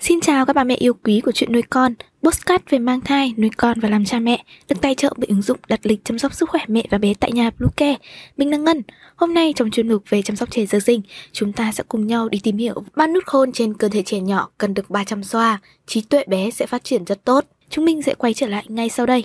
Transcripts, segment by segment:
Xin chào các bà mẹ yêu quý của chuyện nuôi con, postcard về mang thai, nuôi con và làm cha mẹ, được tài trợ bởi ứng dụng đặt lịch chăm sóc sức khỏe mẹ và bé tại nhà Bluecare. Mình là Ngân. Hôm nay trong chuyên mục về chăm sóc trẻ sơ sinh, chúng ta sẽ cùng nhau đi tìm hiểu ba nút khôn trên cơ thể trẻ nhỏ cần được 300 xoa, trí tuệ bé sẽ phát triển rất tốt. Chúng mình sẽ quay trở lại ngay sau đây.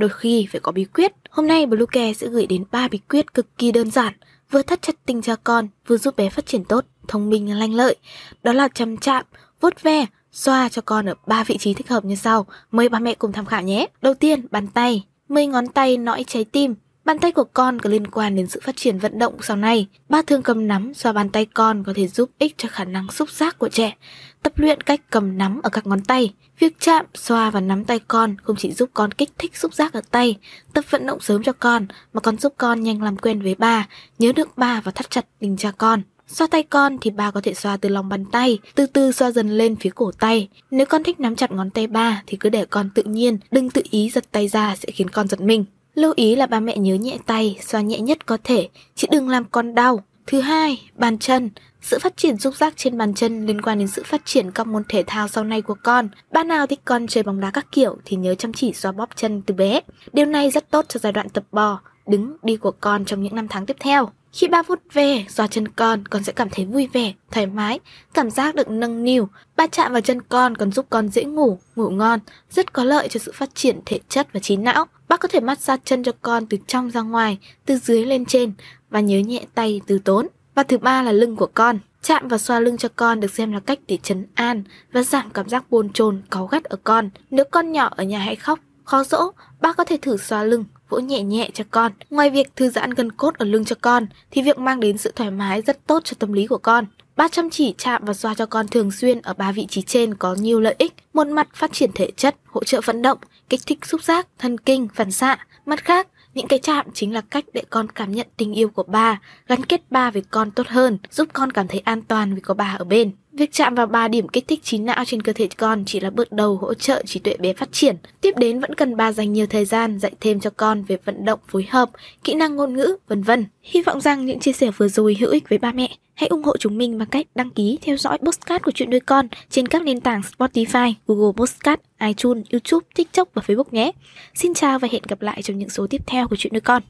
đôi khi phải có bí quyết. Hôm nay Bluecare sẽ gửi đến 3 bí quyết cực kỳ đơn giản, vừa thắt chặt tình cho con, vừa giúp bé phát triển tốt, thông minh lanh lợi. Đó là chăm chạm, vuốt ve, xoa cho con ở ba vị trí thích hợp như sau. Mời ba mẹ cùng tham khảo nhé. Đầu tiên, bàn tay, 10 ngón tay nõi trái tim, Bàn tay của con có liên quan đến sự phát triển vận động sau này. Ba thương cầm nắm xoa bàn tay con có thể giúp ích cho khả năng xúc giác của trẻ. Tập luyện cách cầm nắm ở các ngón tay. Việc chạm, xoa và nắm tay con không chỉ giúp con kích thích xúc giác ở tay, tập vận động sớm cho con, mà còn giúp con nhanh làm quen với ba, nhớ được ba và thắt chặt tình cha con. Xoa tay con thì ba có thể xoa từ lòng bàn tay, từ từ xoa dần lên phía cổ tay. Nếu con thích nắm chặt ngón tay ba thì cứ để con tự nhiên, đừng tự ý giật tay ra sẽ khiến con giật mình. Lưu ý là ba mẹ nhớ nhẹ tay, xoa nhẹ nhất có thể, chứ đừng làm con đau. Thứ hai, bàn chân. Sự phát triển xúc giác trên bàn chân liên quan đến sự phát triển các môn thể thao sau này của con. Ba nào thích con chơi bóng đá các kiểu thì nhớ chăm chỉ xoa bóp chân từ bé. Điều này rất tốt cho giai đoạn tập bò, đứng, đi của con trong những năm tháng tiếp theo. Khi ba vuốt về, xoa chân con, con sẽ cảm thấy vui vẻ, thoải mái, cảm giác được nâng niu. Ba chạm vào chân con còn giúp con dễ ngủ, ngủ ngon, rất có lợi cho sự phát triển thể chất và trí não. Bác có thể massage chân cho con từ trong ra ngoài, từ dưới lên trên và nhớ nhẹ tay từ tốn. Và thứ ba là lưng của con. Chạm và xoa lưng cho con được xem là cách để chấn an và giảm cảm giác bồn chồn, cáu gắt ở con. Nếu con nhỏ ở nhà hay khóc, khó dỗ, bác có thể thử xoa lưng, vỗ nhẹ nhẹ cho con. Ngoài việc thư giãn gân cốt ở lưng cho con, thì việc mang đến sự thoải mái rất tốt cho tâm lý của con. Ba chăm chỉ chạm và xoa cho con thường xuyên ở ba vị trí trên có nhiều lợi ích. Một mặt phát triển thể chất, hỗ trợ vận động, kích thích xúc giác, thần kinh, phản xạ. Mặt khác, những cái chạm chính là cách để con cảm nhận tình yêu của ba, gắn kết ba với con tốt hơn, giúp con cảm thấy an toàn vì có ba ở bên. Việc chạm vào ba điểm kích thích trí não trên cơ thể con chỉ là bước đầu hỗ trợ trí tuệ bé phát triển. Tiếp đến vẫn cần ba dành nhiều thời gian dạy thêm cho con về vận động phối hợp, kỹ năng ngôn ngữ, vân vân. Hy vọng rằng những chia sẻ vừa rồi hữu ích với ba mẹ. Hãy ủng hộ chúng mình bằng cách đăng ký theo dõi postcard của chuyện nuôi con trên các nền tảng Spotify, Google Postcard, iTunes, YouTube, TikTok và Facebook nhé. Xin chào và hẹn gặp lại trong những số tiếp theo của chuyện nuôi con.